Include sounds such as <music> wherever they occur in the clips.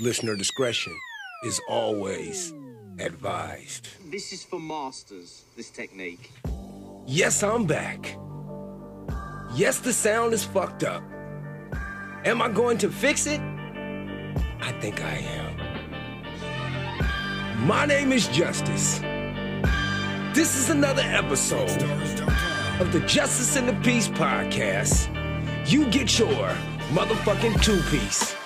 Listener discretion is always advised. This is for masters, this technique. Yes, I'm back. Yes, the sound is fucked up. Am I going to fix it? I think I am. My name is Justice. This is another episode of the Justice and the Peace podcast. You get your motherfucking two piece.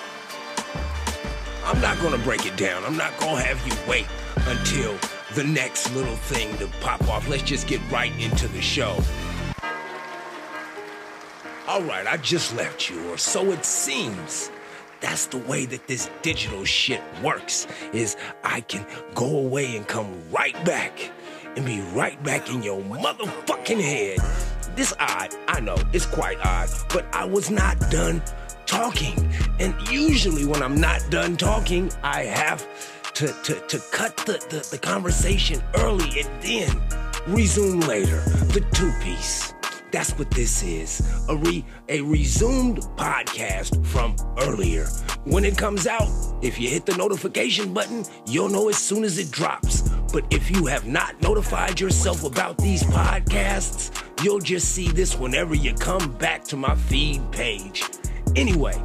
I'm not gonna break it down. I'm not gonna have you wait until the next little thing to pop off. Let's just get right into the show. All right, I just left you, or so it seems. That's the way that this digital shit works. Is I can go away and come right back and be right back in your motherfucking head. This odd, I know, it's quite odd, but I was not done talking. And usually when I'm not done talking, I have to, to, to cut the, the, the conversation early and then resume later. The two piece. That's what this is. A re a resumed podcast from earlier. When it comes out, if you hit the notification button, you'll know as soon as it drops. But if you have not notified yourself about these podcasts, you'll just see this whenever you come back to my feed page. Anyway,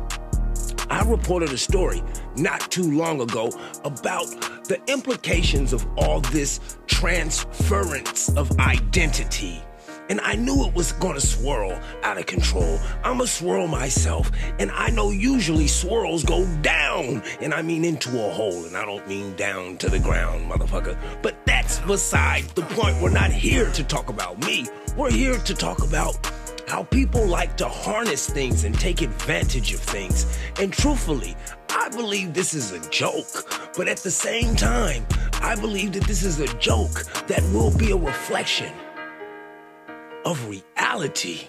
I reported a story not too long ago about the implications of all this transference of identity. And I knew it was gonna swirl out of control. I'm a swirl myself, and I know usually swirls go down, and I mean into a hole, and I don't mean down to the ground, motherfucker. But that's beside the point. We're not here to talk about me, we're here to talk about how people like to harness things and take advantage of things. And truthfully, I believe this is a joke, but at the same time, I believe that this is a joke that will be a reflection of reality.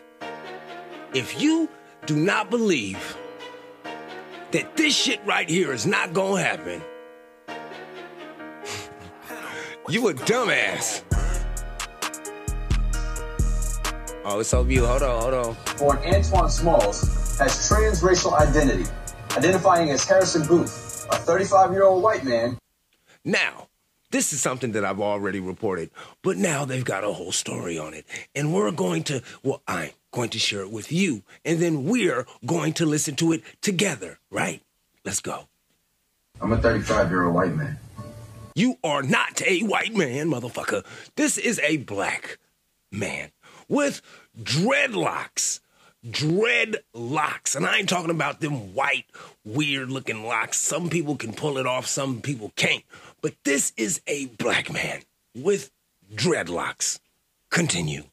If you do not believe that this shit right here is not gonna happen, <laughs> you a dumbass. Oh, it's on you. Hold on, hold on. born Antoine Smalls, has transracial identity, identifying as Harrison Booth, a 35 year old white man Now, this is something that I've already reported, but now they've got a whole story on it. And we're going to, well, I'm going to share it with you, and then we're going to listen to it together, right? Let's go. I'm a 35 year old white man. You are not a white man, motherfucker. This is a black man with dreadlocks. Dreadlocks. And I ain't talking about them white, weird looking locks. Some people can pull it off, some people can't. But this is a black man with dreadlocks. Continue.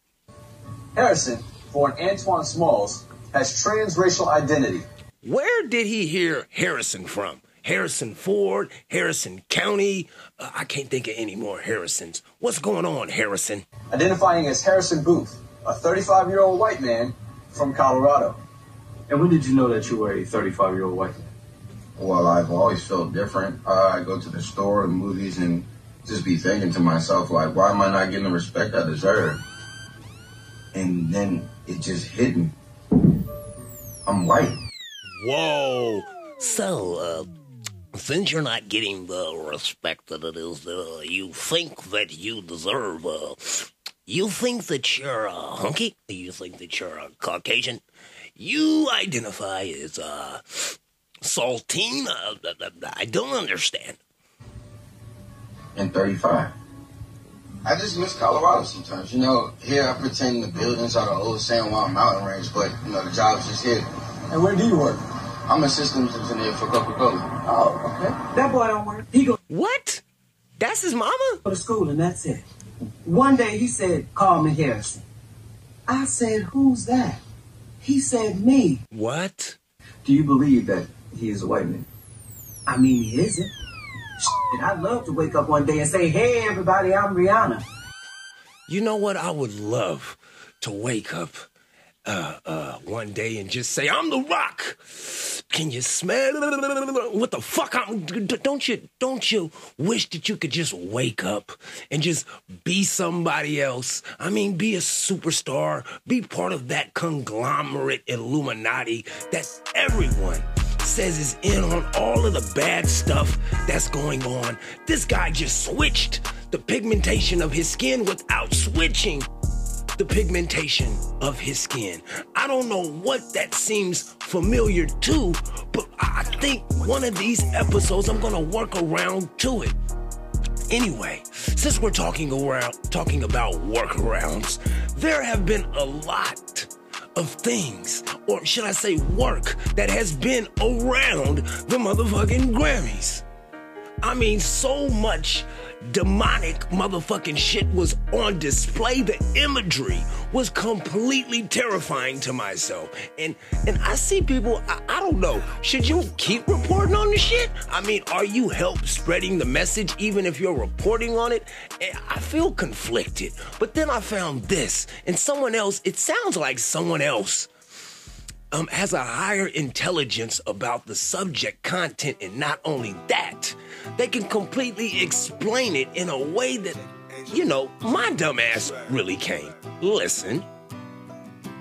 Harrison, born Antoine Smalls, has transracial identity, Where did he hear Harrison from? Harrison Ford, Harrison County. Uh, I can't think of any more Harrisons. What's going on, Harrison? identifying as Harrison Booth, a 35 year old white man from Colorado. And when did you know that you were a 35 year old white man? Well, I've always felt different. Uh, I go to the store and movies and just be thinking to myself, like, why am I not getting the respect I deserve? And then it just hit me. I'm white. Whoa. So, uh, since you're not getting the respect that it is uh, you think that you deserve, uh, you think that you're a hunky? You think that you're a Caucasian? You identify as a saltine? Uh, I don't understand. And 35. I just miss Colorado sometimes. You know, here I pretend the buildings are the old San Juan mountain range, but, you know, the job's just here. And where do you work? I'm a systems engineer for Coca-Cola. Oh, okay. That boy don't work. He go What? That's his mama? Go to school and that's it. One day he said, call me Harrison. I said, who's that? He said, me. What? Do you believe that he is a white man? I mean, he isn't. Shit, I'd love to wake up one day and say, hey, everybody, I'm Rihanna. You know what? I would love to wake up uh, uh, one day and just say, I'm the rock. Can you smell <laughs> what the fuck? I'm, don't you don't you wish that you could just wake up and just be somebody else? I mean, be a superstar, be part of that conglomerate Illuminati that everyone says is in on all of the bad stuff that's going on. This guy just switched the pigmentation of his skin without switching the pigmentation of his skin. I don't know what that seems familiar to, but I think one of these episodes I'm gonna work around to it. Anyway, since we're talking around talking about workarounds, there have been a lot of things, or should I say work, that has been around the motherfucking Grammys. I mean, so much demonic motherfucking shit was on display. The imagery was completely terrifying to myself. And and I see people, I, I don't know, should you keep reporting on the shit? I mean, are you help spreading the message even if you're reporting on it? And I feel conflicted. But then I found this, and someone else, it sounds like someone else um, has a higher intelligence about the subject content, and not only that, they can completely explain it in a way that, you know, my dumbass really can't. Listen.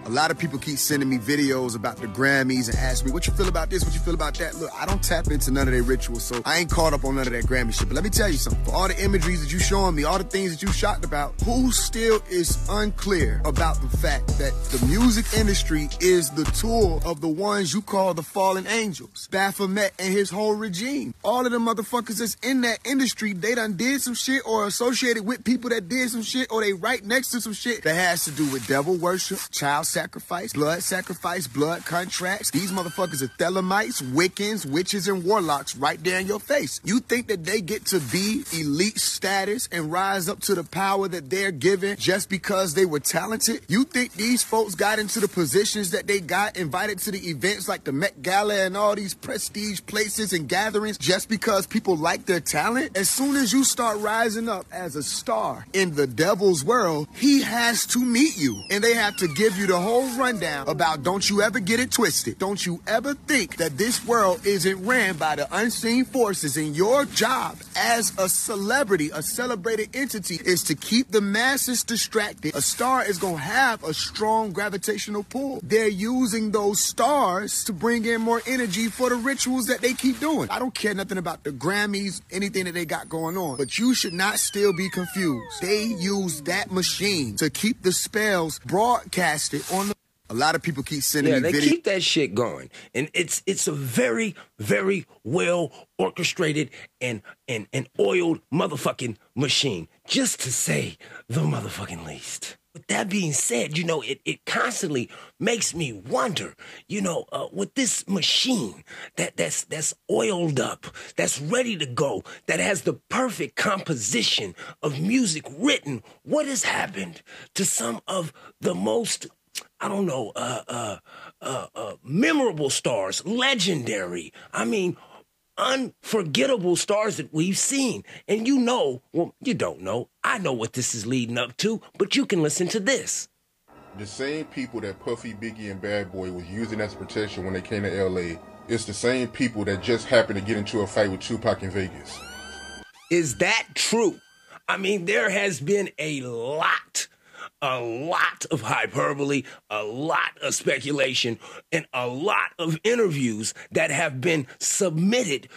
A lot of people keep sending me videos about the Grammys and ask me, what you feel about this, what you feel about that. Look, I don't tap into none of their rituals, so I ain't caught up on none of that Grammy shit. But let me tell you something. For all the imageries that you showing me, all the things that you shocked about, who still is unclear about the fact that the music industry is the tool of the ones you call the fallen angels? Baphomet and his whole regime. All of the motherfuckers that's in that industry, they done did some shit or associated with people that did some shit or they right next to some shit that has to do with devil worship, child sacrifice, blood sacrifice, blood contracts. These motherfuckers are Thelemites, Wiccans, witches, and warlocks right there in your face. You think that they get to be elite status and rise up to the power that they're given just because they were talented? You think these folks got into the positions that they got, invited to the events like the Met Gala and all these prestige places and gatherings just because people like their talent? As soon as you start rising up as a star in the devil's world, he has to meet you and they have to give you the whole rundown about don't you ever get it twisted. Don't you ever think that this world isn't ran by the unseen forces and your job as a celebrity, a celebrated entity is to keep the masses distracted. A star is going to have a strong gravitational pull. They're using those stars to bring in more energy for the rituals that they keep doing. I don't care nothing about the Grammys, anything that they got going on, but you should not still be confused. They use that machine to keep the spells broadcasted on the a lot of people keep sending Yeah, me they videos. keep that shit going, and it's it's a very very well orchestrated and and and oiled motherfucking machine, just to say the motherfucking least. With that being said, you know it it constantly makes me wonder, you know, uh, with this machine that that's that's oiled up, that's ready to go, that has the perfect composition of music written, what has happened to some of the most I don't know, uh, uh, uh, uh, memorable stars, legendary. I mean, unforgettable stars that we've seen. And you know, well, you don't know. I know what this is leading up to, but you can listen to this. The same people that Puffy, Biggie, and Bad Boy was using as protection when they came to LA, it's the same people that just happened to get into a fight with Tupac in Vegas. Is that true? I mean, there has been a lot, a lot of hyperbole, a lot of speculation, and a lot of interviews that have been submitted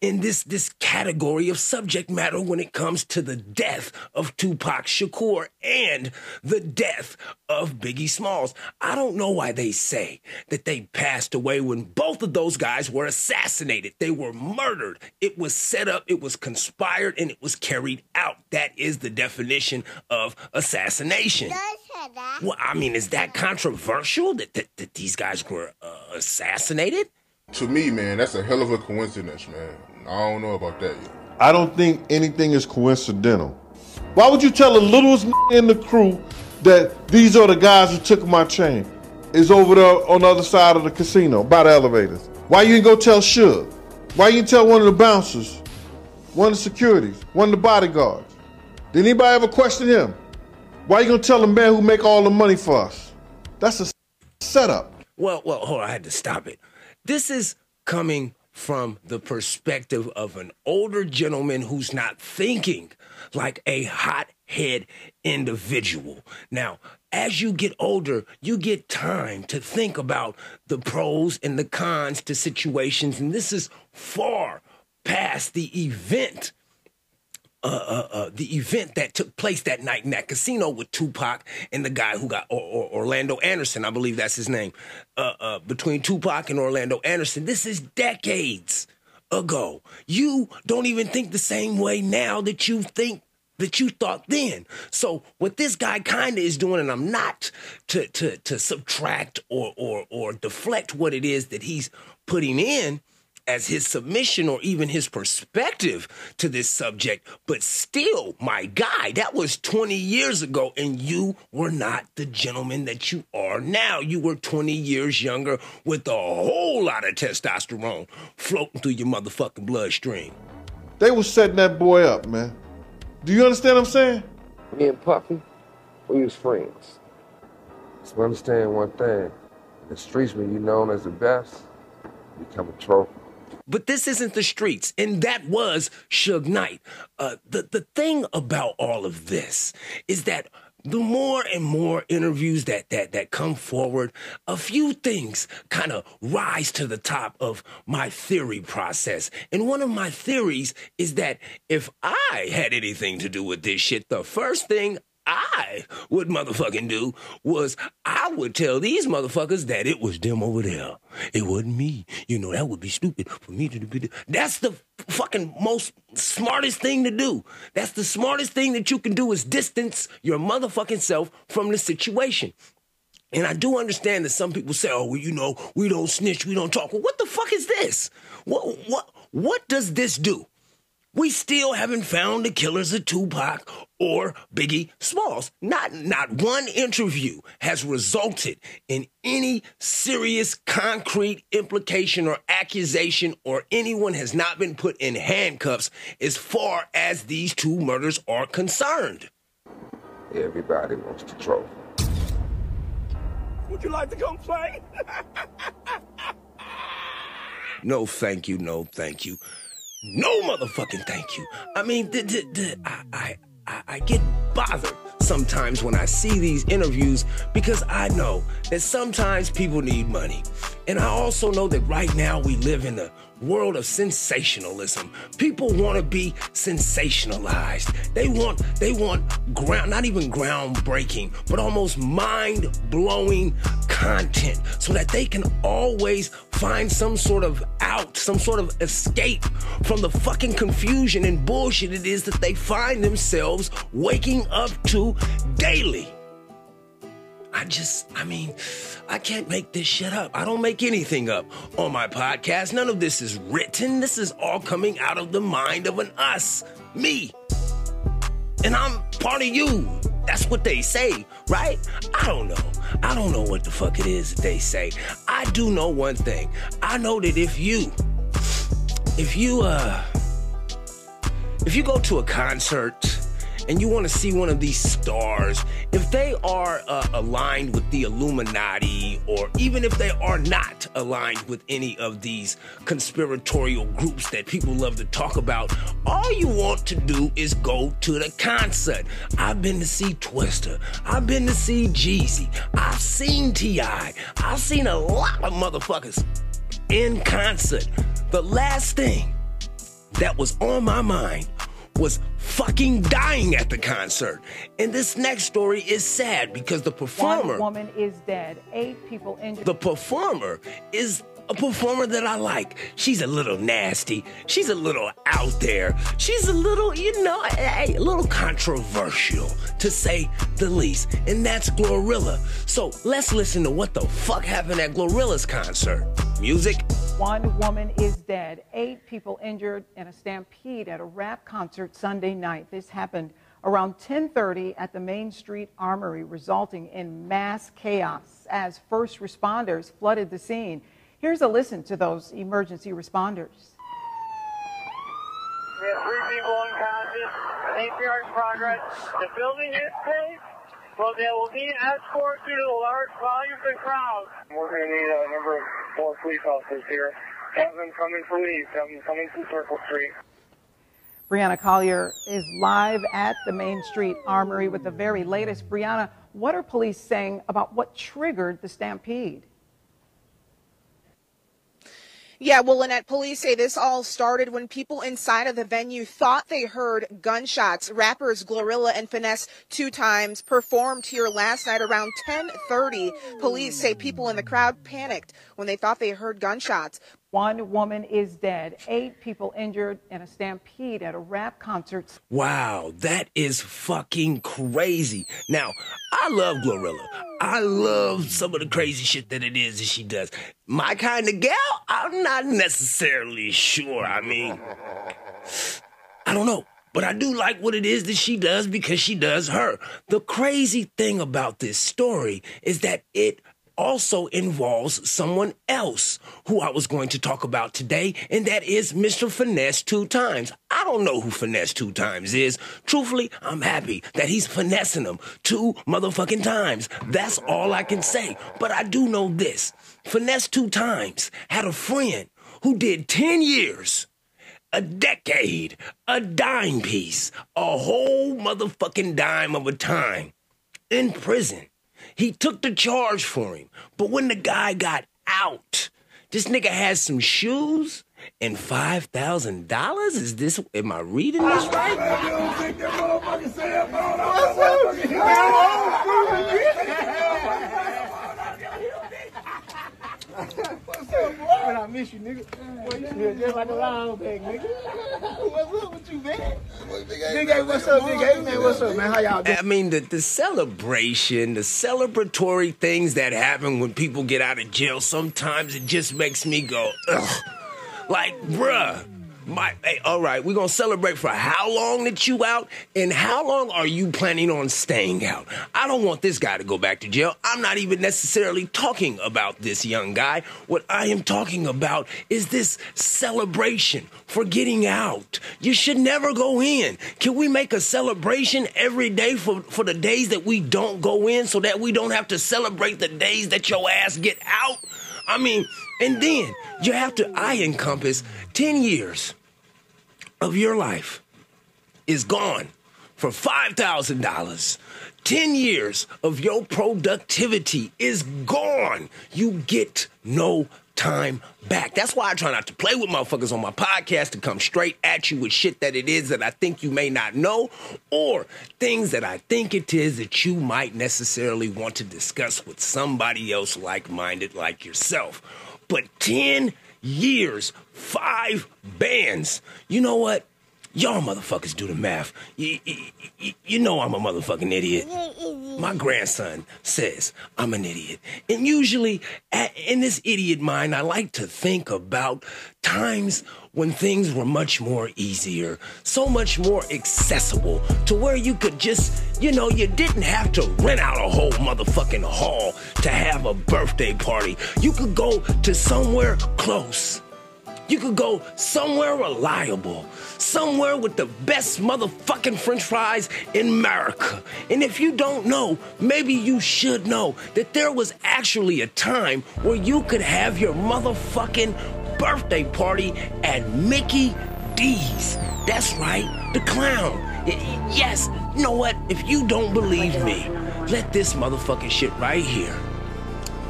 in this, this category of subject matter when it comes to the death of Tupac Shakur and the death of Biggie Smalls. I don't know why they say that they passed away when both of those guys were assassinated. They were murdered. It was set up, it was conspired, and it was carried out. That is the definition of assassination. Well, I mean, is that controversial that, that, that these guys were uh, assassinated? To me, man, that's a hell of a coincidence, man. I don't know about that yet. I don't think anything is coincidental. Why would you tell the littlest in the crew that these are the guys who took my chain? Is over there on the other side of the casino by the elevators. Why you didn't go tell Suge? Why you didn't tell one of the bouncers, one of the securities, one of the bodyguards? Did anybody ever question him? Why you gonna tell the man who make all the money for us? That's a setup. Well, well, hold on, I had to stop it. This is coming from the perspective of an older gentleman who's not thinking like a hothead individual. Now, as you get older, you get time to think about the pros and the cons to situations. And this is far past the event uh, uh, uh, the event that took place that night in that casino with Tupac and the guy who got or, or Orlando Anderson, I believe that's his name. Uh, uh, between Tupac and Orlando Anderson, this is decades ago. You don't even think the same way now that you think that you thought then. So what this guy kind of is doing, and I'm not to to to subtract or or or deflect what it is that he's putting in as his submission or even his perspective to this subject, but still, my guy, that was 20 years ago, and you were not the gentleman that you are now. You were 20 years younger with a whole lot of testosterone floating through your motherfucking bloodstream. They was setting that boy up, man. Do you understand what I'm saying? Me and Puffy, we was friends. So understand one thing. In the streets, when you known as the best, you become a trophy. But this isn't the streets, and that was Suge Knight. Uh, the the thing about all of this is that the more and more interviews that that that come forward, a few things kind of rise to the top of my theory process. And one of my theories is that if I had anything to do with this shit, the first thing I would motherfucking do was I would tell these motherfuckers that it was them over there. It wasn't me. You know, that would be stupid for me to be. That's the fucking most smartest thing to do. That's the smartest thing that you can do is distance your motherfucking self from the situation. And I do understand that some people say, "Oh, well, you know, we don't snitch, we don't talk." Well, what the fuck is this? What what what does this do? We still haven't found the killers of Tupac or Biggie Smalls. Not, not one interview has resulted in any serious concrete implication or accusation or anyone has not been put in handcuffs as far as these two murders are concerned. Everybody wants the trophy. Would you like to come play? <laughs> no, thank you. No, thank you. No motherfucking thank you. I mean, I get bothered sometimes when I see these interviews because I know that sometimes people need money. And I also know that right now we live in a world of sensationalism. People want to be sensationalized. They want they want ground not even groundbreaking, but almost mind-blowing content so that they can always find some sort of out, some sort of escape from the fucking confusion and bullshit it is that they find themselves waking up to daily. I just, I mean, I can't make this shit up. I don't make anything up on my podcast. None of this is written. This is all coming out of the mind of an us, me. And I'm part of you. That's what they say, right? I don't know. I don't know what the fuck it is that they say. I do know one thing. I know that if you, if you, uh, if you go to a concert, and you want to see one of these stars, if they are uh, aligned with the Illuminati, or even if they are not aligned with any of these conspiratorial groups that people love to talk about, all you want to do is go to the concert. I've been to see Twista, I've been to see Jeezy. I've seen T.I. I've seen a lot of motherfuckers in concert. The last thing that was on my mind was fucking dying at the concert. And this next story is sad because the performer. One woman is dead, eight people injured. The performer is a performer that I like. She's a little nasty. She's a little out there. She's a little, you know, a, a little controversial, to say the least. And that's Glorilla. So let's listen to what the fuck happened at Glorilla's concert. Music. One woman is dead, eight people injured in a stampede at a rap concert Sunday night. This happened around 10:30 at the Main Street Armory, resulting in mass chaos as first responders flooded the scene. Here's a listen to those emergency responders. We have three people unconscious, CPR in progress. The building is safe, but there will be an escort due to the large volumes of crowds. We're going to need a number of more police officers here. Have them coming from the east, have them coming from Circle Street. Brianna Collier is live at the Main Street Armory with the very latest. Brianna, What are police saying about what triggered the stampede? Yeah, well, Lynette, police say this all started when people inside of the venue thought they heard gunshots. Rappers Glorilla and Finesse two times performed here last night around 10:30. Police say people in the crowd panicked when they thought they heard gunshots. One woman is dead, eight people injured in a stampede at a rap concert. Wow, that is fucking crazy. Now, I love Glorilla. I love some of the crazy shit that it is that she does. My kind of gal, I'm not necessarily sure. I mean, I don't know. But I do like what it is that she does because she does her. The crazy thing about this story is that it also involves someone else who I was going to talk about today, and that is Mr. Finesse Two Times. I don't know who Finesse Two Times is. Truthfully, I'm happy that he's finessing them two motherfucking times. That's all I can say. But I do know this Finesse Two Times had a friend who did 10 years a decade, a dime piece, a whole motherfucking dime of a time in prison. He took the charge for him. But when the guy got out, this nigga has some shoes and five thousand dollars. Is this? Am I reading this right? What's up, boy? Man, I miss you, nigga. Boy, you feel just like a long bag, nigga. What's up with you, man? Big A, what's up, Big A, man? What's up, man? How y'all doing? I mean, the, the celebration, the celebratory things that happen when people get out of jail, sometimes it just makes me go, ugh. Like, bruh, my, hey, all right, we're gonna celebrate for how long that you out, and how long are you planning on staying out? I don't want this guy to go back to jail. I'm not even necessarily talking about this young guy. What I am talking about is this celebration for getting out. You should never go in. Can we make a celebration every day for, for the days that we don't go in so that we don't have to celebrate the days that your ass get out? I mean, and then you have to, I encompass 10 years of your life is gone for $5,000. 10 years of your productivity is gone. You get no time back. That's why I try not to play with motherfuckers on my podcast to come straight at you with shit that it is that I think you may not know or things that I think it is that you might necessarily want to discuss with somebody else like minded like yourself. But 10 years, five bands. You know what? Y'all motherfuckers do the math. You, you, you, know I'm a motherfucking idiot. My grandson says I'm an idiot. And usually, in this idiot mind, I like to think about times when things were much more easier, so much more accessible, to where you could just, you know, you didn't have to rent out a whole motherfucking hall to have a birthday party. You could go to somewhere close. You could go somewhere reliable, somewhere with the best motherfucking french fries in America. And if you don't know, maybe you should know that there was actually a time where you could have your motherfucking birthday party at Mickey D's. That's right, the clown. Yes, you know what? If you don't believe me, let this motherfucking shit right here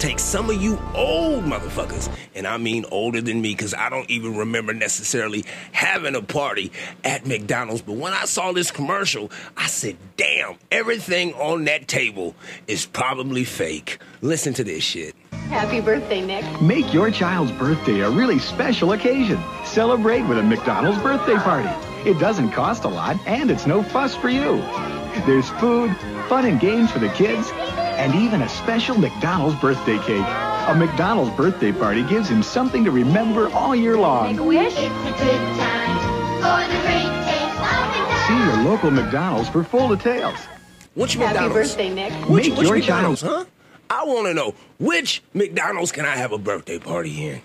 take some of you old motherfuckers, and I mean older than me, because I don't even remember necessarily having a party at McDonald's. But when I saw this commercial, I said, damn, everything on that table is probably fake. Listen to this shit. Happy birthday, Nick. Make your child's birthday a really special occasion. Celebrate with a McDonald's birthday party. It doesn't cost a lot, and it's no fuss for you. There's food, fun and games for the kids, and even a special McDonald's birthday cake. A McDonald's birthday party gives him something to remember all year long. Make a wish. It's a good time for the great taste of See your local McDonald's for full details. Which Happy McDonald's? birthday, Nick. Which, Make which your McDonald's, child- huh? I want to know which McDonald's can I have a birthday party in?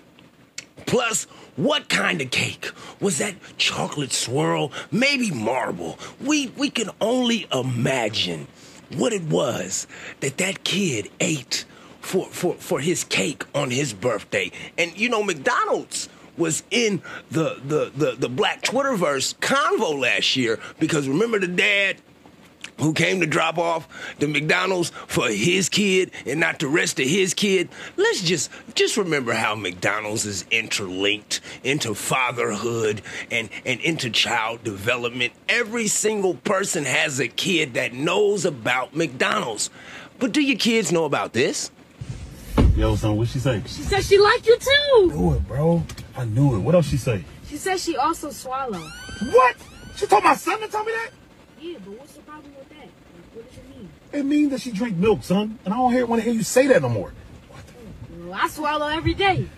Plus, what kind of cake? Was that chocolate swirl? Maybe marble? We we can only imagine what it was that that kid ate for for for his cake on his birthday. And you know, McDonald's was in the the the, the Black Twitterverse convo last year because remember the dad who came to drop off the McDonald's for his kid and not the rest of his kid. Let's just just remember how McDonald's is interlinked into fatherhood and, and into child development. Every single person has a kid that knows about McDonald's. But do your kids know about this? Yo, son, what she say? She said she liked you too. I knew it, bro. I knew it. What else she say? She said she also swallowed. What? She told my son to tell me that? Yeah, but what's the problem with that? Like, what does it means that she drank milk, son. And I don't hear, want to hear you say that no more. Well, I swallow every day.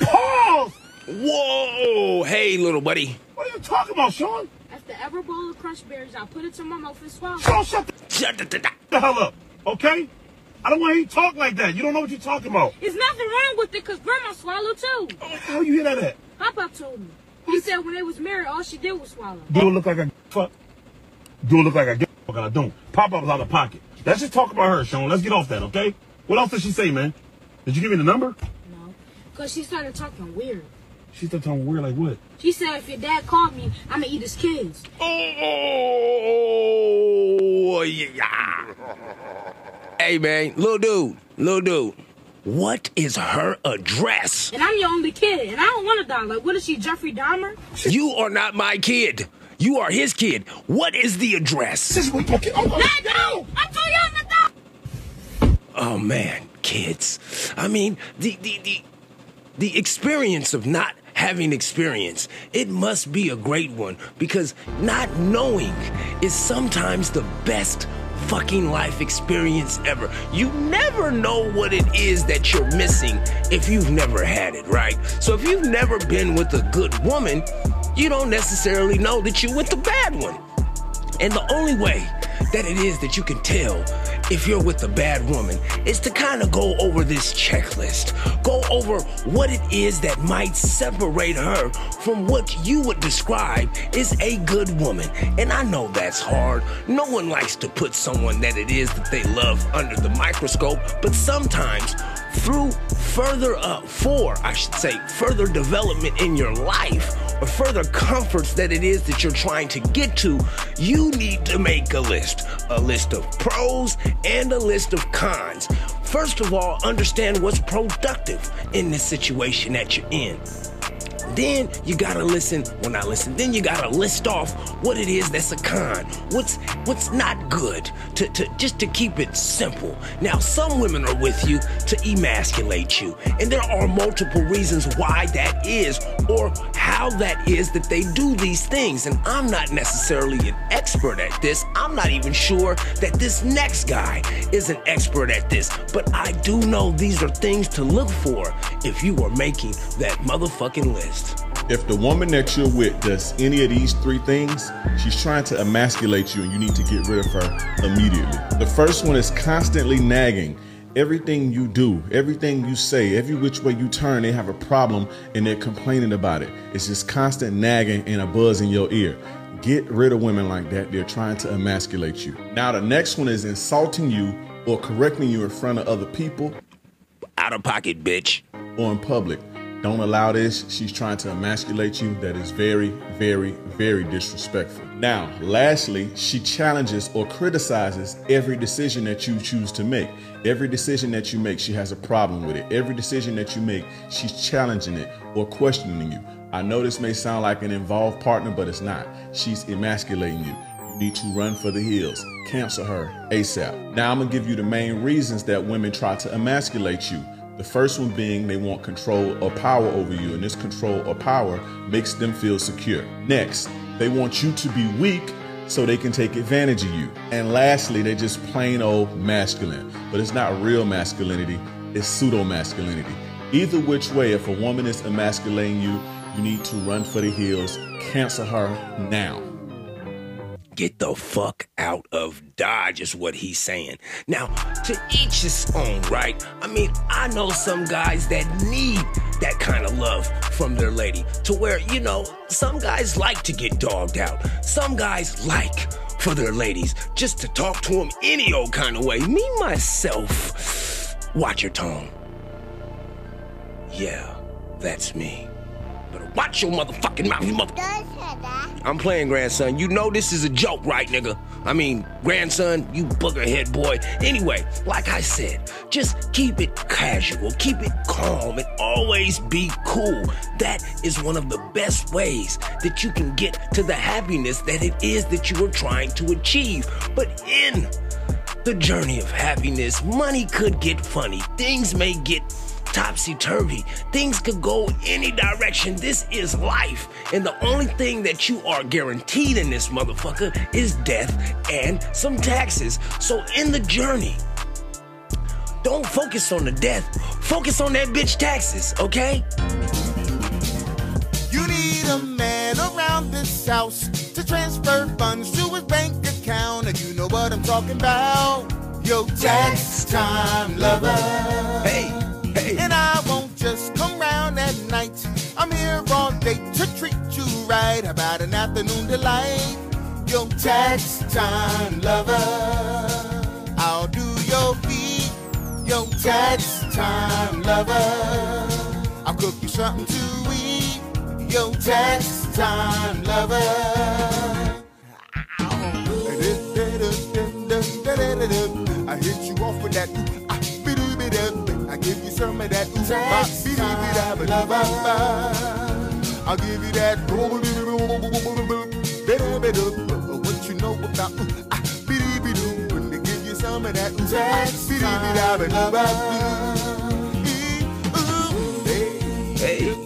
Pause! Whoa! Hey, little buddy. What are you talking about, Sean? After every bowl of crushed berries, I put it to my mouth and swallow. Sean, shut the, shut the, the, the hell up, okay? I don't want to hear you talk like that. You don't know what you're talking about. There's nothing wrong with it because grandma swallowed too. How you hear that at? Papa told me. He said when they was married, all she did was swallow. Do it look like a fuck? Do it look like I give a fuck? I don't. Pop up was out of pocket. Let's just talk about her, Sean. Let's get off that, okay? What else did she say, man? Did you give me the number? No, because she started talking weird. She started talking weird like what? She said if your dad called me, I'm going to eat his kids. Oh, yeah. Hey, man, little dude, little dude. What is her address? And I'm your only kid, and I don't want to die. Like, what is she, Jeffrey Dahmer? You are not my kid. You are his kid. What is the address? This is what talking. Oh, no, no, I'm too young to die. Oh man, kids. I mean, the the the the experience of not having experience. It must be a great one because not knowing is sometimes the best fucking life experience ever. You never know what it is that you're missing if you've never had it, right? So if you've never been with a good woman, you don't necessarily know that you're with the bad one. And the only way that it is that you can tell if you're with a bad woman is to kind of go over this checklist. Go over what it is that might separate her from what you would describe as a good woman. And I know that's hard. No one likes to put someone that it is that they love under the microscope, but sometimes through further uh, for I should say further development in your life or further comforts that it is that you're trying to get to, you need to make a list. A list of pros and a list of cons. First of all, understand what's productive in this situation that you're in. Then you gotta listen, well not listen, then you gotta list off what it is that's a con. What's what's not good to, to just to keep it simple. Now some women are with you to emasculate you. And there are multiple reasons why that is or how that is that they do these things. And I'm not necessarily an expert at this. I'm not even sure that this next guy is an expert at this. But I do know these are things to look for if you are making that motherfucking list. If the woman that you're with does any of these three things, she's trying to emasculate you and you need to get rid of her immediately. The first one is constantly nagging. Everything you do, everything you say, every which way you turn, they have a problem and they're complaining about it. It's just constant nagging and a buzz in your ear. Get rid of women like that. They're trying to emasculate you. Now, the next one is insulting you or correcting you in front of other people. Out of pocket, bitch. Or in public. Don't allow this. She's trying to emasculate you. That is very, very, very disrespectful. Now, lastly, she challenges or criticizes every decision that you choose to make. Every decision that you make, she has a problem with it. Every decision that you make, she's challenging it or questioning you. I know this may sound like an involved partner, but it's not. She's emasculating you. You need to run for the hills. Cancel her ASAP. Now, I'm to give you the main reasons that women try to emasculate you. The first one being they want control or power over you, and this control or power makes them feel secure. Next, they want you to be weak so they can take advantage of you. And lastly, they're just plain old masculine. But it's not real masculinity, it's pseudo masculinity. Either which way, if a woman is emasculating you, you need to run for the hills, cancel her now. Get the fuck out of Dodge, is what he's saying. Now, to each his own, right? I mean, I know some guys that need that kind of love from their lady to where, you know, some guys like to get dogged out. Some guys like for their ladies just to talk to them any old kind of way. Me, myself, watch your tone. Yeah, that's me. Better watch your motherfucking mouth, you mother. I'm playing, grandson. You know this is a joke, right, nigga? I mean, grandson, you boogerhead boy. Anyway, like I said, just keep it casual, keep it calm, and always be cool. That is one of the best ways that you can get to the happiness that it is that you are trying to achieve. But in the journey of happiness, money could get funny. Things may get topsy turvy. Things could go any direction. This is life. And the only thing that you are guaranteed in this motherfucker is death and some taxes. So in the journey, don't focus on the death. Focus on that bitch taxes, okay? You need a man around this house to transfer funds to his bank account. And you know what I'm talking about. Yo, tax time lover. Hey, hey. Right. About an afternoon delight? Yo, tax time lover. I'll do your feet. Yo, tax time lover. I'll cook you something to eat. Yo, tax time lover. I hit you off with that. ah. I give you some of that. ah, bidoo-bidoo-bidoo. I'll give you that. What you know about ooh, ah, bidoo-bidoo. When they give you some of that. Hey.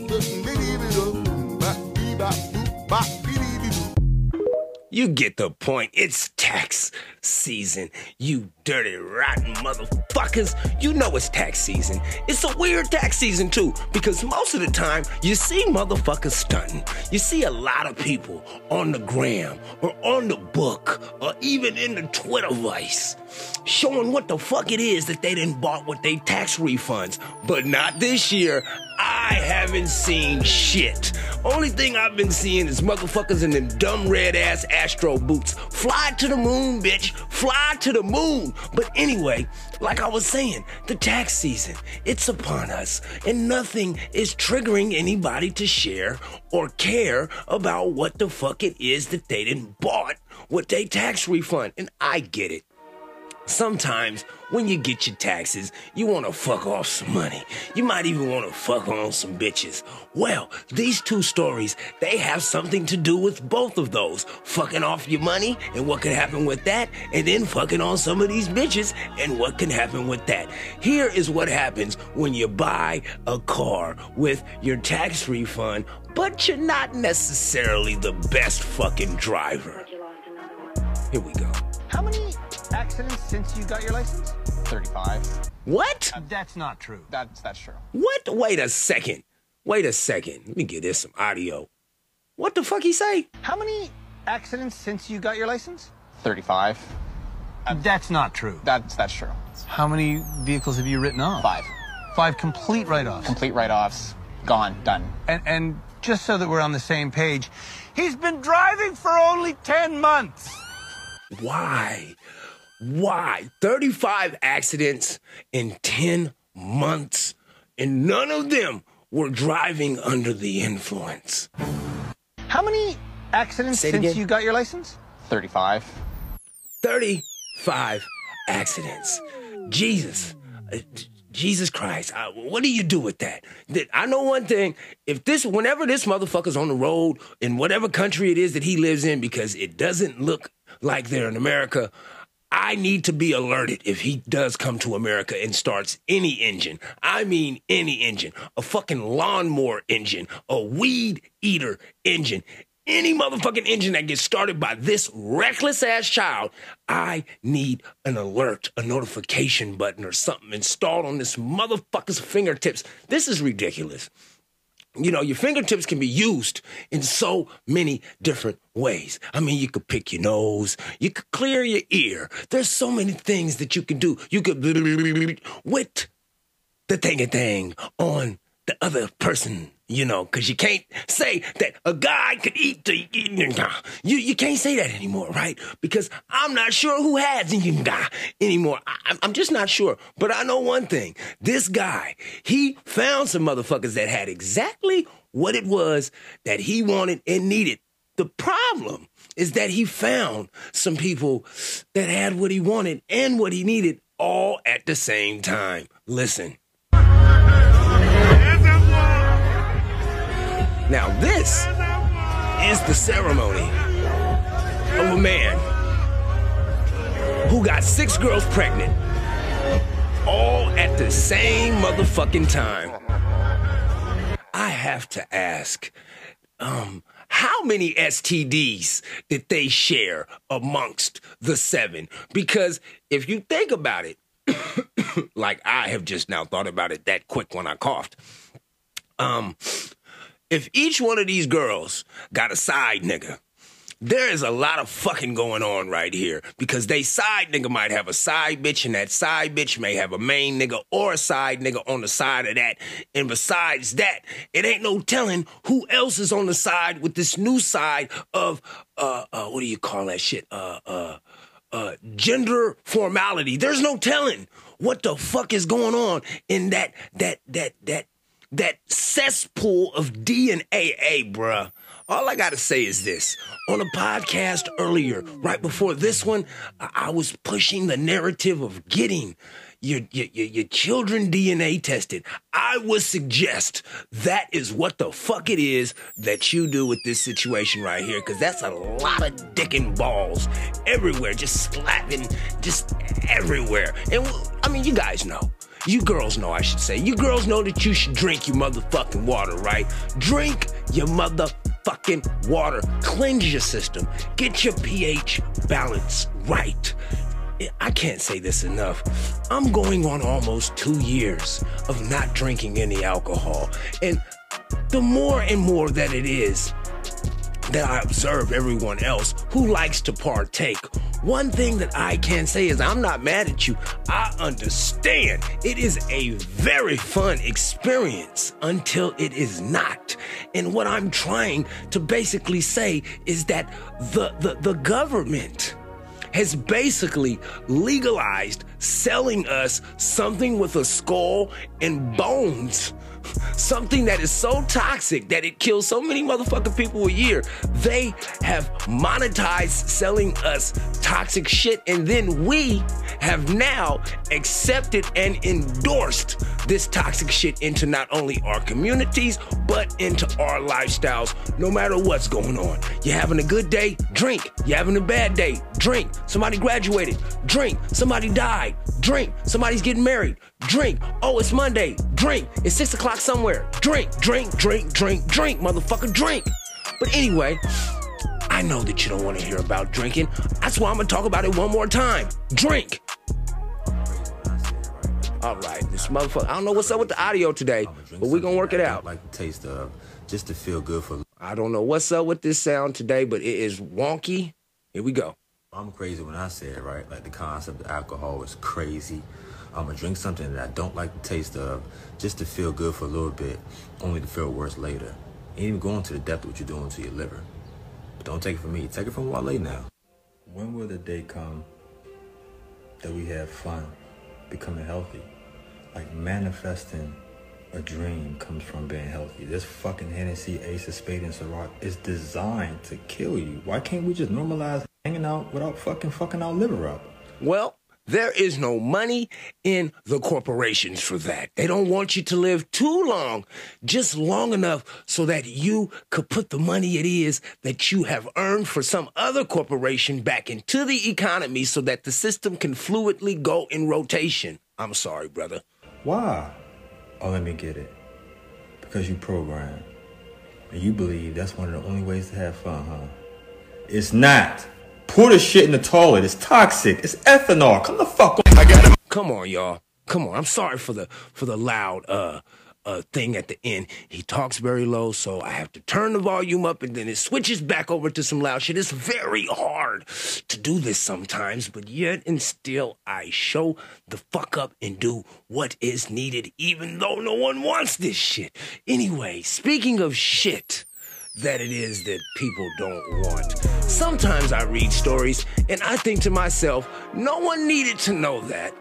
You get the point. It's tax season. You dirty, rotten motherfuckers. You know it's tax season. It's a weird tax season, too, because most of the time you see motherfuckers stunting. You see a lot of people on the gram or on the book or even in the Twitter showing what the fuck it is that they didn't bought with their tax refunds. But not this year. I haven't seen shit. Only thing I've been seeing is motherfuckers in them dumb red ass Astro boots. Fly to the moon, bitch. Fly to the moon. But anyway, like I was saying, the tax season, it's upon us. And nothing is triggering anybody to share or care about what the fuck it is that they didn't bought with their tax refund. And I get it. Sometimes when you get your taxes, you want to fuck off some money. You might even want to fuck on some bitches. Well, these two stories, they have something to do with both of those. Fucking off your money and what can happen with that, and then fucking on some of these bitches and what can happen with that. Here is what happens when you buy a car with your tax refund, but you're not necessarily the best fucking driver. Here we go. How many accidents since you got your license? 35. What? Uh, that's not true. That's that's true. What? Wait a second. Wait a second. Let me get this some audio. What the fuck he say? How many accidents since you got your license? 35. Uh, that's not true. That's that's true. How many vehicles have you written off? Five. Five complete write-offs. Complete write-offs. Gone. Done. And and just so that we're on the same page, he's been driving for only 10 months. Why? Why? 35 accidents in 10 months, and none of them were driving under the influence. How many accidents since again. you got your license? 35. 35 accidents. Jesus. Uh, Jesus Christ. Uh, what do you do with that? That- I know one thing. If this, whenever this motherfucker's on the road in whatever country it is that he lives in, because it doesn't look like they're in America, I need to be alerted if he does come to America and starts any engine. I mean, any engine. A fucking lawnmower engine, a weed eater engine. Any motherfucking engine that gets started by this reckless ass child, I need an alert, a notification button or something installed on this motherfucker's fingertips. This is ridiculous. You know, your fingertips can be used in so many different ways. I mean, you could pick your nose, you could clear your ear. There's so many things that you can do. You could with the thing thing on the other person, you know, because you can't say that a guy could eat the you you can't say that anymore, right? Because I'm not sure who has anymore. I, I'm just not sure. But I know one thing: this guy, he found some motherfuckers that had exactly what it was that he wanted and needed. The problem is that he found some people that had what he wanted and what he needed all at the same time. Listen. Now, this is the ceremony of a man who got six girls pregnant all at the same motherfucking time. I have to ask, um, how many STDs did they share amongst the seven? Because if you think about it, <coughs> like I have just now thought about it that quick when I coughed. Um, if each one of these girls got a side nigga, there is a lot of fucking going on right here because they side nigga might have a side bitch and that side bitch may have a main nigga or a side nigga on the side of that. And besides that, it ain't no telling who else is on the side with this new side of, uh, uh, what do you call that shit? Uh, uh, uh, gender formality. There's no telling what the fuck is going on in that, that, that, that, that cesspool of DNA, bruh. All I gotta say is this. On a podcast earlier, right before this one, I, was pushing the narrative of getting your, your, your children DNA tested. I would suggest that is what the fuck it is that you do with this situation right here, because that's a lot of dick and balls everywhere, just slapping, just everywhere. And I mean, you guys know. You girls know, I should say. You girls know that you should drink your motherfucking water, right? Drink your motherfucking water. Cleanse your system. Get your pH balance right. I can't say this enough. I'm going on almost two years of not drinking any alcohol. And the more and more that it is, that I observe everyone else who likes to partake. One thing that I can say is I'm not mad at you. I understand. It is a very fun experience until it is not. And what I'm trying to basically say is that the the, the government has basically legalized selling us something with a skull and bones. Something that is so toxic that it kills so many motherfucking people a year. They have monetized selling us toxic shit, and then we have now accepted and endorsed this toxic shit into not only our communities, but into our lifestyles, no matter what's going on. You're having a good day? Drink. You're having a bad day? Drink. Somebody graduated? Drink. Somebody died? Drink. Somebody's getting married? Drink. Oh, it's Monday? Drink. It's six o'clock somewhere? Drink, drink, drink, drink, drink, motherfucker, drink. But anyway, I know that you don't want to hear about drinking. That's why I'm gonna talk about it one more time. Drink. All right, this motherfucker. I don't know what's up with the audio today, but we're gonna work it out. Like the taste of, just to feel good for. I don't know what's up with this sound today, but it is wonky. Here we go. I'm crazy when I say it, right? Like the concept of alcohol is crazy. I'm gonna drink something that I don't like the taste of, just to feel good for a little bit, only to feel worse later. Ain't even going to the depth of what you're doing to your liver. But don't take it from me. Take it from Wale now. When will the day come that we have fun, becoming healthy? Like manifesting a dream comes from being healthy. This fucking Hennessy, Ace of Spade, and Ciroc is designed to kill you. Why can't we just normalize hanging out without fucking fucking our liver up? Well, there is no money in the corporations for that. They don't want you to live too long, just long enough so that you could put the money it is that you have earned for some other corporation back into the economy so that the system can fluidly go in rotation. I'm sorry, brother. Why? Oh, let me get it. Because you program. And you believe that's one of the only ways to have fun, huh? It's not. Pour the shit in the toilet. It's toxic. It's ethanol. Come the fuck on. I got. Come on, y'all. Come on. I'm sorry for the for the loud uh uh thing at the end. He talks very low, so I have to turn the volume up and then it switches back over to some loud shit. It's very hard to do this sometimes, but yet and still I show the fuck up and do what is needed, even though no one wants this shit. Anyway, speaking of shit that it is that people don't want. Sometimes I read stories and I think to myself, no one needed to know that.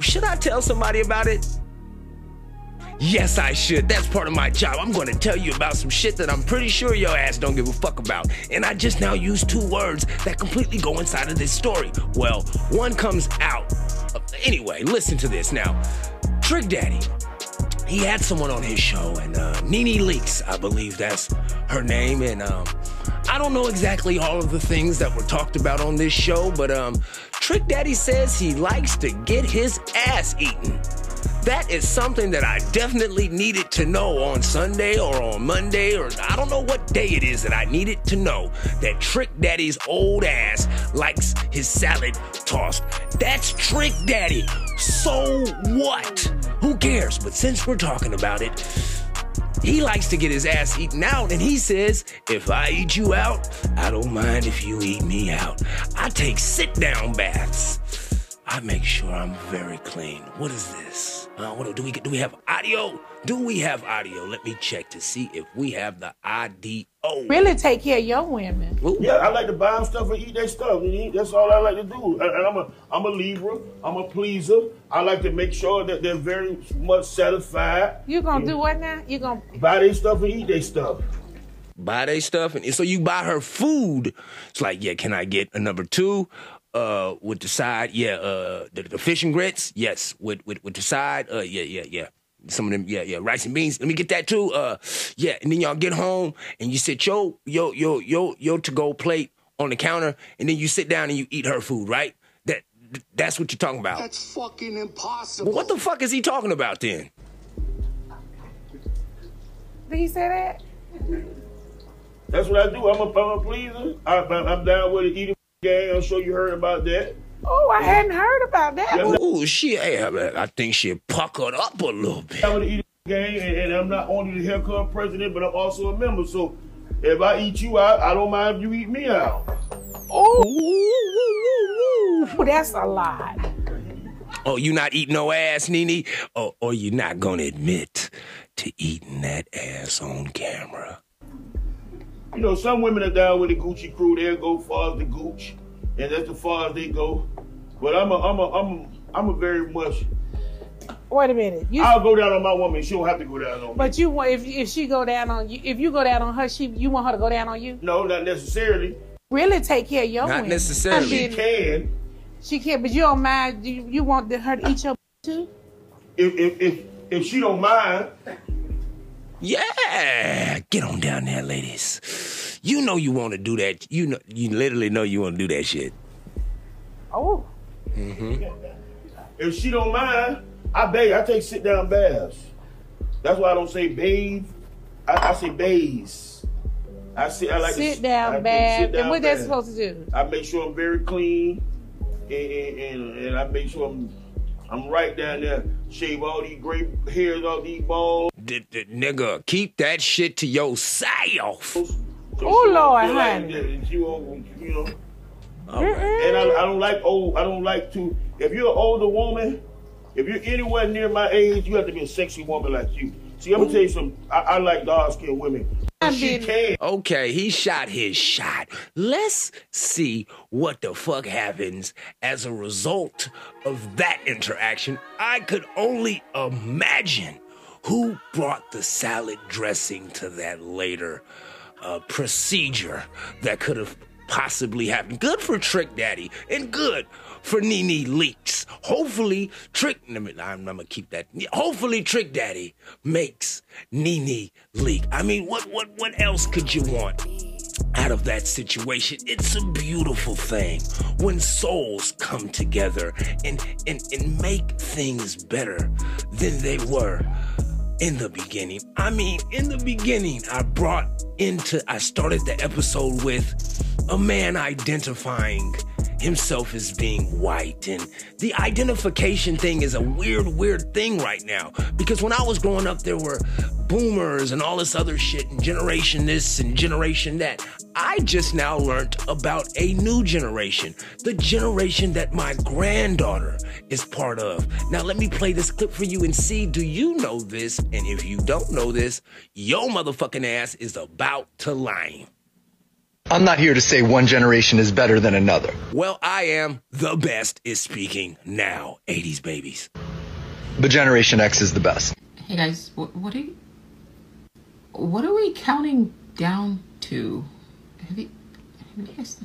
Should I tell somebody about it? Yes, I should. That's part of my job. I'm going to tell you about some shit that I'm pretty sure your ass don't give a fuck about. And I just now used two words that completely go inside of this story. Well, one comes out. Anyway, listen to this now. Trick Daddy, he had someone on his show, and uh, Nene Leakes, I believe that's her name, and um, I don't know exactly all of the things that were talked about on this show, but um, Trick Daddy says he likes to get his ass eaten. That is something that I definitely needed to know on Sunday or on Monday, or I don't know what day it is that I needed to know that Trick Daddy's old ass likes his salad tossed. That's Trick Daddy. So what? Who cares? But since we're talking about it, he likes to get his ass eaten out, and he says, If I eat you out, I don't mind if you eat me out. I take sit down baths. I make sure I'm very clean. What is this? Uh, what do we? Do we have audio? Do we have audio? Let me check to see if we have the audio. Really take care of your women. Yeah, I like to buy them stuff and eat their stuff. That's all I like to do. And and I'm a I'm a Libra. I'm a pleaser. I like to make sure that they're very much satisfied. You gonna do what now? You gonna Buy their stuff and eat their stuff. buy their stuff and so you buy her food it's like yeah can i get a number two uh with the side yeah uh the, the fish and grits yes with with, with the side uh yeah yeah yeah some of them yeah yeah rice and beans let me get that too uh yeah and then y'all get home and you sit yo yo yo yo yo to go plate on the counter and then you sit down and you eat her food right that that's what you're talking about That's fucking impossible. well, what the fuck is he talking about then did he say that? That's what I do. I'm a, I'm a pleaser. I, I, I'm down with the eating game. I'm sure you heard about that. Oh, I hadn't heard about that. oh she hey, I I think she puckered up a little bit Down with the eating game, and, and I'm not only the Hair Club president, but I'm also a member. So if I eat you out, I don't mind if you eat me out. Oh, that's a lot. Oh, you not eating no ass, Nene? Or, or you not gonna admit to eating that ass on camera? You know, some women are down with the Gucci crew. They'll go far as the Gooch, and that's as far as they go. But I'm a, I'm a, I'm, a, I'm a very much. Wait a minute. You, I'll go down on my woman. She don't have to go down on me. but you want if if she go down on you, if you go down on her, she you want her to go down on you. No, not necessarily. Really take care of your Not women. necessarily. I mean, She can. She can, but you don't mind. You, you want her to eat your too? If, if, if, if she don't mind. Yeah, get on down there, ladies. You know you want to do that. You know, you literally know you want to do that shit. Oh. Mm-hmm. If she don't mind, I bathe. I take sit down baths. That's why I don't say bathe. I, I say bathes. I sit. I like to sit down I bath. sit-down and what they baths. supposed to do? I make sure I'm very clean, and, and, and, and I make sure I'm I'm right down there. Shave all these gray hairs off these balls. D- d- nigga, keep that shit to yourself. Oh Lord, feel like honey. you, won't- you know. And I, I don't like old. I don't like to. If you're an older woman, if you're anywhere near my age, you have to be a sexy woman like you. See, I'm gonna tell you something. I, I like dark skinned women. She can. Okay, he shot his shot. Let's see what the fuck happens as a result of that interaction. I could only imagine who brought the salad dressing to that later uh, procedure that could have possibly happened. Good for Trick Daddy and good for Nene Leakes. Hopefully, Trick. I'm, I'm gonna keep that. Hopefully, Trick Daddy makes Nene leak. I mean, what what what else could you want? Out of that situation, it's a beautiful thing when souls come together and, and, and make things better than they were in the beginning. I mean, in the beginning, I brought into, I started the episode with a man identifying himself as being white. And the identification thing is a weird, weird thing right now. Because when I was growing up, there were boomers and all this other shit, and generation this and generation that. I just now learned about a new generation, the generation that my granddaughter is part of. Now, let me play this clip for you and see do you know this? And if you don't know this, your motherfucking ass is about to lie. I'm not here to say one generation is better than another. Well, I am the best is speaking now, 80s babies. But Generation X is the best. Hey guys, what, what are you, what are we counting down to? Have you, have you guys?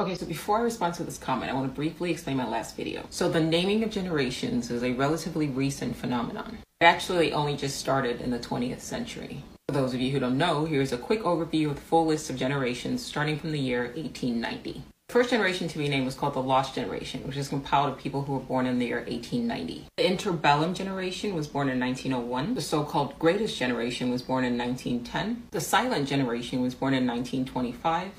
Okay, so before I respond to this comment, I want to briefly explain my last video. So the naming of generations is a relatively recent phenomenon. It actually only just started in the 20th century. For those of you who don't know, here's a quick overview of the full list of generations starting from the year 1890. The first generation to be named was called the Lost Generation, which is compiled of people who were born in the year 1890. The Interbellum Generation was born in 1901. The so-called Greatest Generation was born in 1910. The Silent Generation was born in 1925.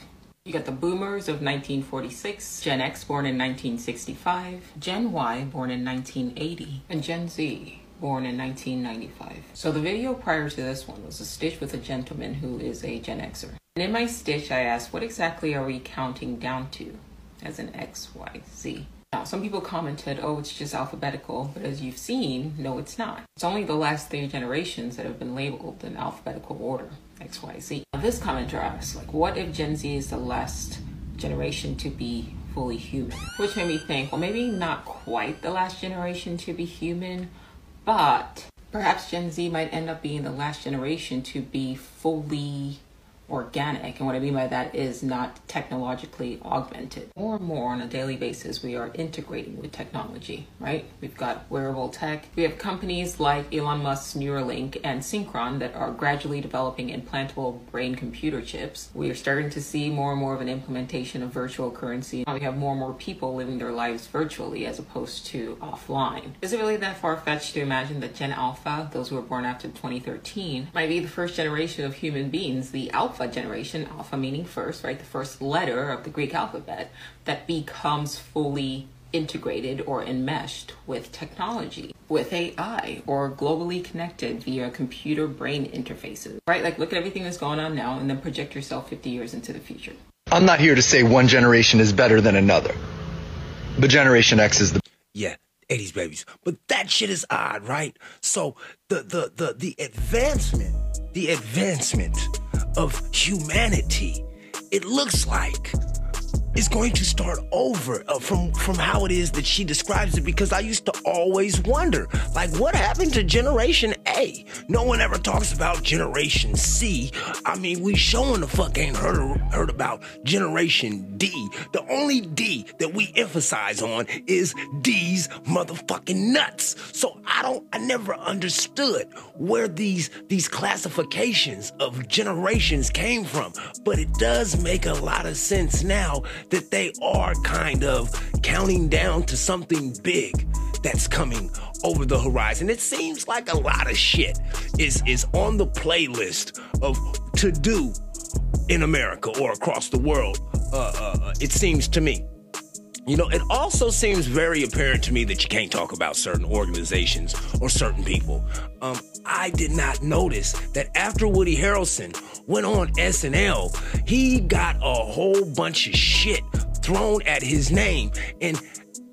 You got the Boomers of 1946, Gen X born in 1965, Gen Y born in 1980, and Gen Z born in 1995. So the video prior to this one was a stitch with a gentleman who is a Gen Xer. And in my stitch, I asked, what exactly are we counting down to as an X, Y, Z? Now, some people commented, oh, it's just alphabetical, but as you've seen, no, it's not. It's only the last three generations that have been labeled in alphabetical order, X, Y, Z. Now, this commenter asked, like, what if Gen Z is the last generation to be fully human? Which made me think, well, maybe not quite the last generation to be human, but perhaps Gen Z might end up being the last generation to be fully organic. And what I mean by that is not technologically augmented. More and more on a daily basis, we are integrating with technology, right? We've got wearable tech. We have companies like Elon Musk's Neuralink and Synchron that are gradually developing implantable brain computer chips. We are starting to see more and more of an implementation of virtual currency. We have more and more people living their lives virtually as opposed to offline. Is it really that far fetched to imagine that Gen Alpha, those who were born after 2013, might be the first generation of human beings, the Alpha generation, Alpha meaning first, right? The first letter of the Greek alphabet that becomes fully integrated or enmeshed with technology, with AI, or globally connected via computer brain interfaces, right? Like, look at everything that's going on now and then project yourself 50 years into the future. I'm not here to say one generation is better than another. But Generation X is the Yeah, 80s babies. But that shit is odd, right? So the the the the advancement, the advancement of humanity, it looks like is going to start over uh, from from how it is that she describes it because I used to always wonder like what happened to generation A? No one ever talks about generation C. I mean we showing the fuck ain't heard heard about generation D. The only D that we emphasize on is D's motherfucking nuts. So I don't I never understood where these these classifications of generations came from but it does make a lot of sense now that they are kind of counting down to something big that's coming over the horizon. It seems like a lot of shit is is on the playlist of to do in America or across the world. Uh, uh, uh, it seems to me. You know, it also seems very apparent to me that you can't talk about certain organizations or certain people. Um, I did not notice that after Woody Harrelson went on SNL, he got a whole bunch of shit thrown at his name. And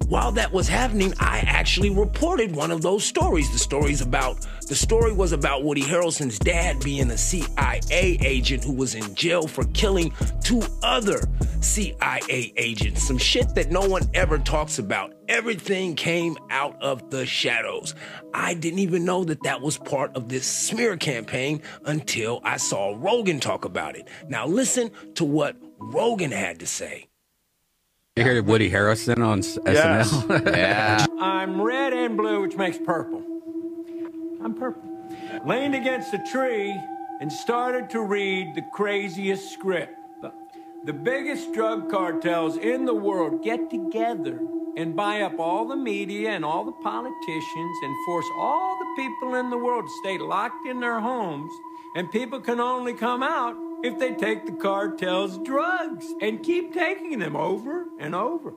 while that was happening, I actually reported one of those stories. The stories about the story was about Woody Harrelson's dad being a CIA agent who was in jail for killing two other CIA agents. Some shit that no one ever talks about. Everything came out of the shadows. I didn't even know that that was part of this smear campaign until I saw Rogan talk about it. Now listen to what Rogan had to say. You heard Woody Harrelson on s- Yes. SNL? <laughs> yeah. I'm red and blue, which makes purple. I'm purple. Leaned against a tree and started to read the craziest script. The, the biggest drug cartels in the world get together and buy up all the media and all the politicians and force all the people in the world to stay locked in their homes. And people can only come out if they take the cartel's drugs and keep taking them over and over.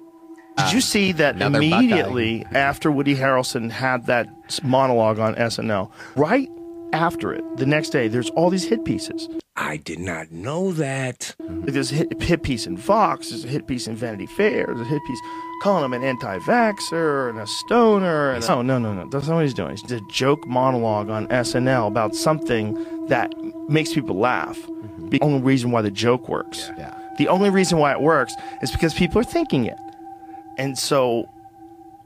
Did you see that Another immediately after Woody Harrelson had that monologue on SNL? Right after it, the next day, there's all these hit pieces. I did not know that. There's a hit, hit piece in Fox, there's a hit piece in Vanity Fair, there's a hit piece calling him an anti vaxxer and a stoner. And oh, no, no, no. That's not what he's doing. He's a joke monologue on SNL about something that makes people laugh. Mm-hmm. The only reason why the joke works. Yeah. The only reason why it works is because people are thinking it. And so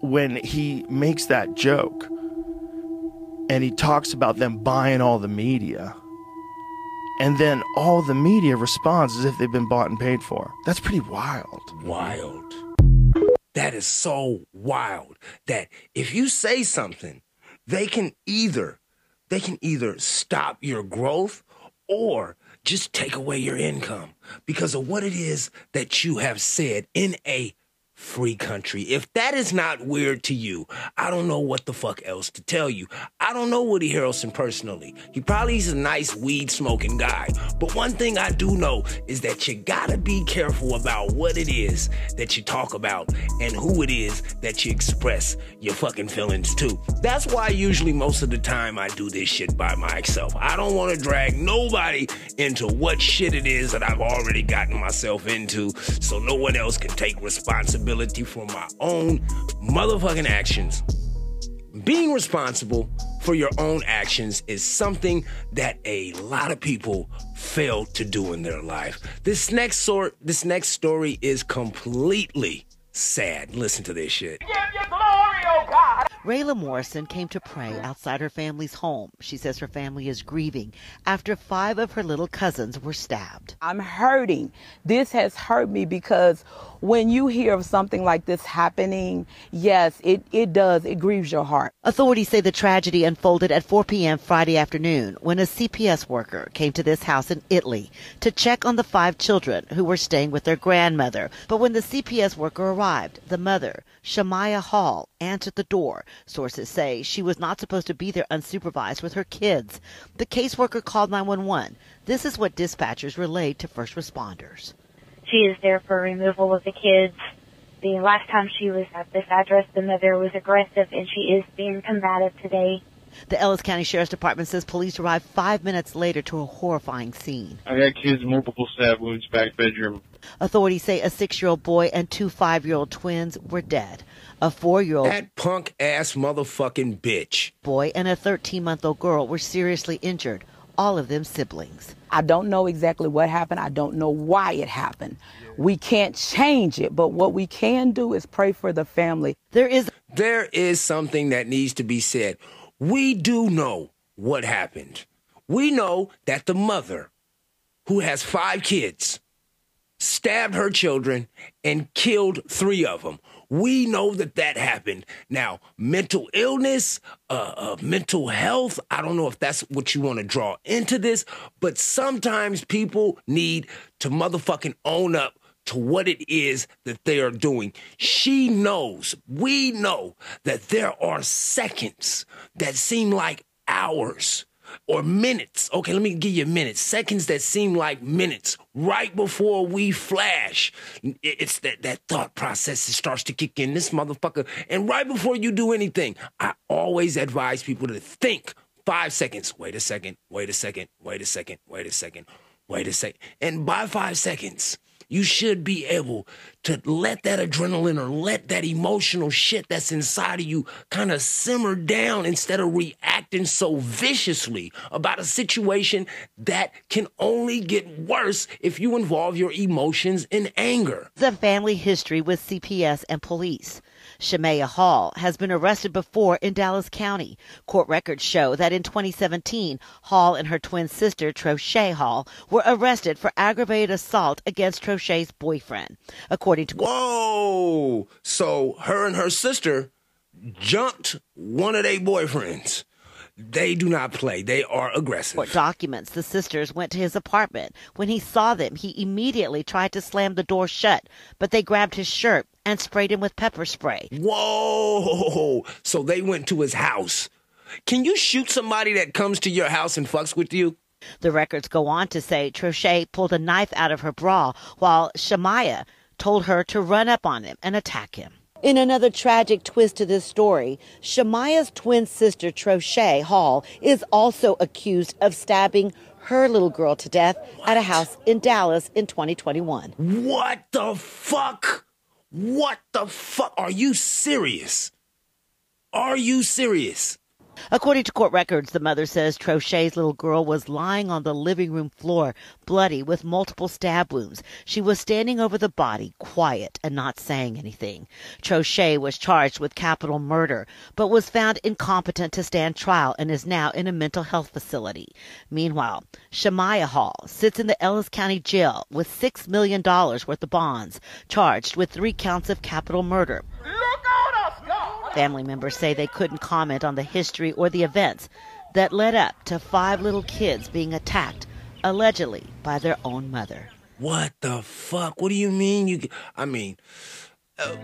when he makes that joke, and he talks about them buying all the media. And then all the media responds as if they've been bought and paid for. That's pretty wild. Wild. That is so wild that if you say something, they can either they can either stop your growth or just take away your income because of what it is that you have said in a free country. If that is not weird to you, I don't know what the fuck else to tell you. I don't know Woody Harrelson personally. He probably is a nice weed smoking guy. But one thing I do know is that you gotta be careful about what it is that you talk about and who it is that you express your fucking feelings to. That's why usually most of the time I do this shit by myself. I don't wanna drag nobody into what shit it is that I've already gotten myself into so no one else can take responsibility for my own motherfucking actions. Being responsible for your own actions is something that a lot of people fail to do in their life. This next sort this next story is completely sad. Listen to this shit. Rayla Morrison came to pray outside her family's home. She says her family is grieving after five of her little cousins were stabbed. I'm hurting. This has hurt me because when you hear of something like this happening, yes, it, it does. It grieves your heart. Authorities say the tragedy unfolded at 4 p.m. Friday afternoon when a CPS worker came to this house in Italy to check on the five children who were staying with their grandmother. But when the CPS worker arrived, the mother, Shamaya Hall, answered the door. Sources say she was not supposed to be there unsupervised with her kids. The caseworker called 911. This is what dispatchers relayed to first responders. She is there for removal of the kids. The last time she was at this address, the mother was aggressive and she is being combative today. The Ellis County Sheriff's Department says police arrived five minutes later to a horrifying scene. I got kids multiple stab wounds back bedroom. Authorities say a six year old boy and two five year old twins were dead. A four year old That punk ass motherfucking bitch. boy and a 13 month old girl were seriously injured, all of them siblings. I don't know exactly what happened. I don't know why it happened. We can't change it, but what we can do is pray for the family. There is there is something that needs to be said. We do know what happened. We know that the mother who has 5 kids stabbed her children and killed 3 of them. We know that that happened. Now, mental illness, uh, uh, mental health, I don't know if that's what you want to draw into this, but sometimes people need to motherfucking own up to what it is that they are doing. She knows, we know that there are seconds that seem like hours or minutes. Okay, let me give you minutes. Seconds that seem like minutes right before we flash. It's that, that thought process that starts to kick in. This motherfucker. And right before you do anything, I always advise people to think five seconds. Wait a second. Wait a second. Wait a second. Wait a second. Wait a second. And by five seconds, you should be able to let that adrenaline or let that emotional shit that's inside of you kind of simmer down instead of reacting so viciously about a situation that can only get worse if you involve your emotions in anger. The family history with CPS and police. Shamaya Hall has been arrested before in Dallas County. Court records show that in 2017, Hall and her twin sister, Trochet Hall, were arrested for aggravated assault against Trochet's boyfriend. According to Whoa! So her and her sister jumped one of their boyfriends. They do not play. They are aggressive. court documents, the sisters went to his apartment. When he saw them, he immediately tried to slam the door shut, but they grabbed his shirt and sprayed him with pepper spray. Whoa! So they went to his house. Can you shoot somebody that comes to your house and fucks with you? The records go on to say Trochet pulled a knife out of her bra while Shamaya told her to run up on him and attack him. In another tragic twist to this story, Shamaya's twin sister Trochet Hall is also accused of stabbing her little girl to death at a house in Dallas in 2021. What the fuck? What the fuck? Are you serious? Are you serious? According to court records, the mother says Trochet's little girl was lying on the living room floor, bloody with multiple stab wounds. She was standing over the body, quiet and not saying anything. Trochet was charged with capital murder, but was found incompetent to stand trial and is now in a mental health facility. Meanwhile, Shamaya Hall sits in the Ellis County Jail with $6 million worth of bonds, charged with three counts of capital murder. Family members say they couldn't comment on the history or the events that led up to five little kids being attacked, allegedly by their own mother. What the fuck? What do you mean? You? I mean, uh,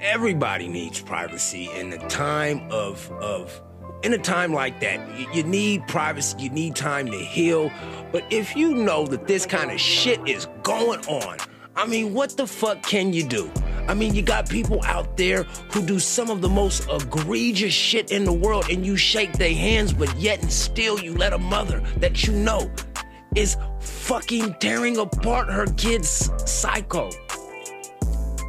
everybody needs privacy in a time of of in a time like that. You need privacy. You need time to heal. But if you know that this kind of shit is going on, I mean, what the fuck can you do? I mean, you got people out there who do some of the most egregious shit in the world, and you shake their hands, but yet and still you let a mother that you know is fucking tearing apart her kid's psycho.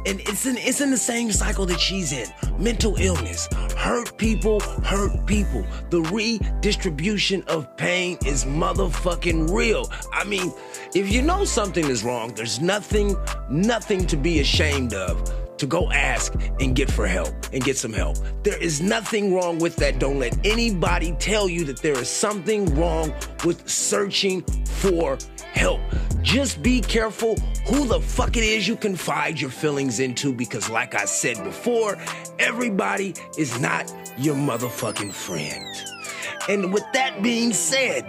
And it's in it's in the same cycle that she's in. Mental illness. Hurt people, hurt people. The redistribution of pain is motherfucking real. I mean, if you know something is wrong, there's nothing, nothing to be ashamed of to go ask and get for help and get some help. There is nothing wrong with that. Don't let anybody tell you that there is something wrong with searching for help. Just be careful who the fuck it is you confide your feelings into because, like I said before, everybody is not your motherfucking friend. And with that being said,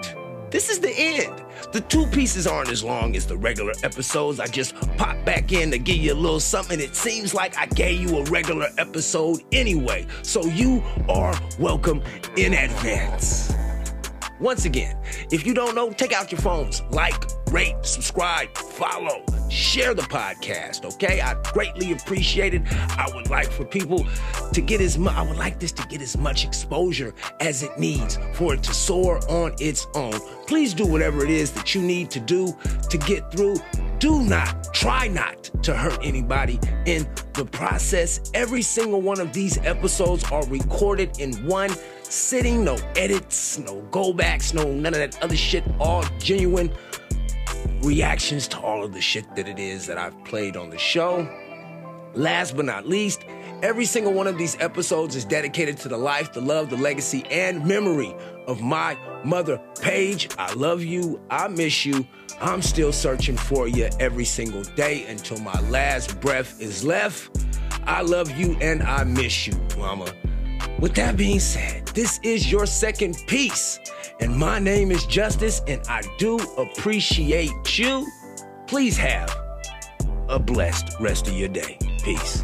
this is the end. The two pieces aren't as long as the regular episodes. I just pop back in to give you a little something. It seems like I gave you a regular episode anyway. So you are welcome in advance. Once again, if you don't know, take out your phones, like, rate, subscribe, follow, share the podcast, okay? I greatly appreciate it. I would like for people to get as much, I would like this to get as much exposure as it needs for it to soar on its own. Please do whatever it is that you need to do to get through. Do not, try not to hurt anybody in the process. Every single one of these episodes are recorded in one sitting, no edits, no go backs, no none of that other shit, all genuine reactions to all of the shit that it is that I've played on the show. Last but not least, every single one of these episodes is dedicated to the life, the love, the legacy, and memory of my mother, Paige. I love you. I miss you. I'm still searching for you every single day until my last breath is left. I love you and I miss you, mama. With that being said, this is your second piece, and my name is Justice, and I do appreciate you. Please have a blessed rest of your day. Peace.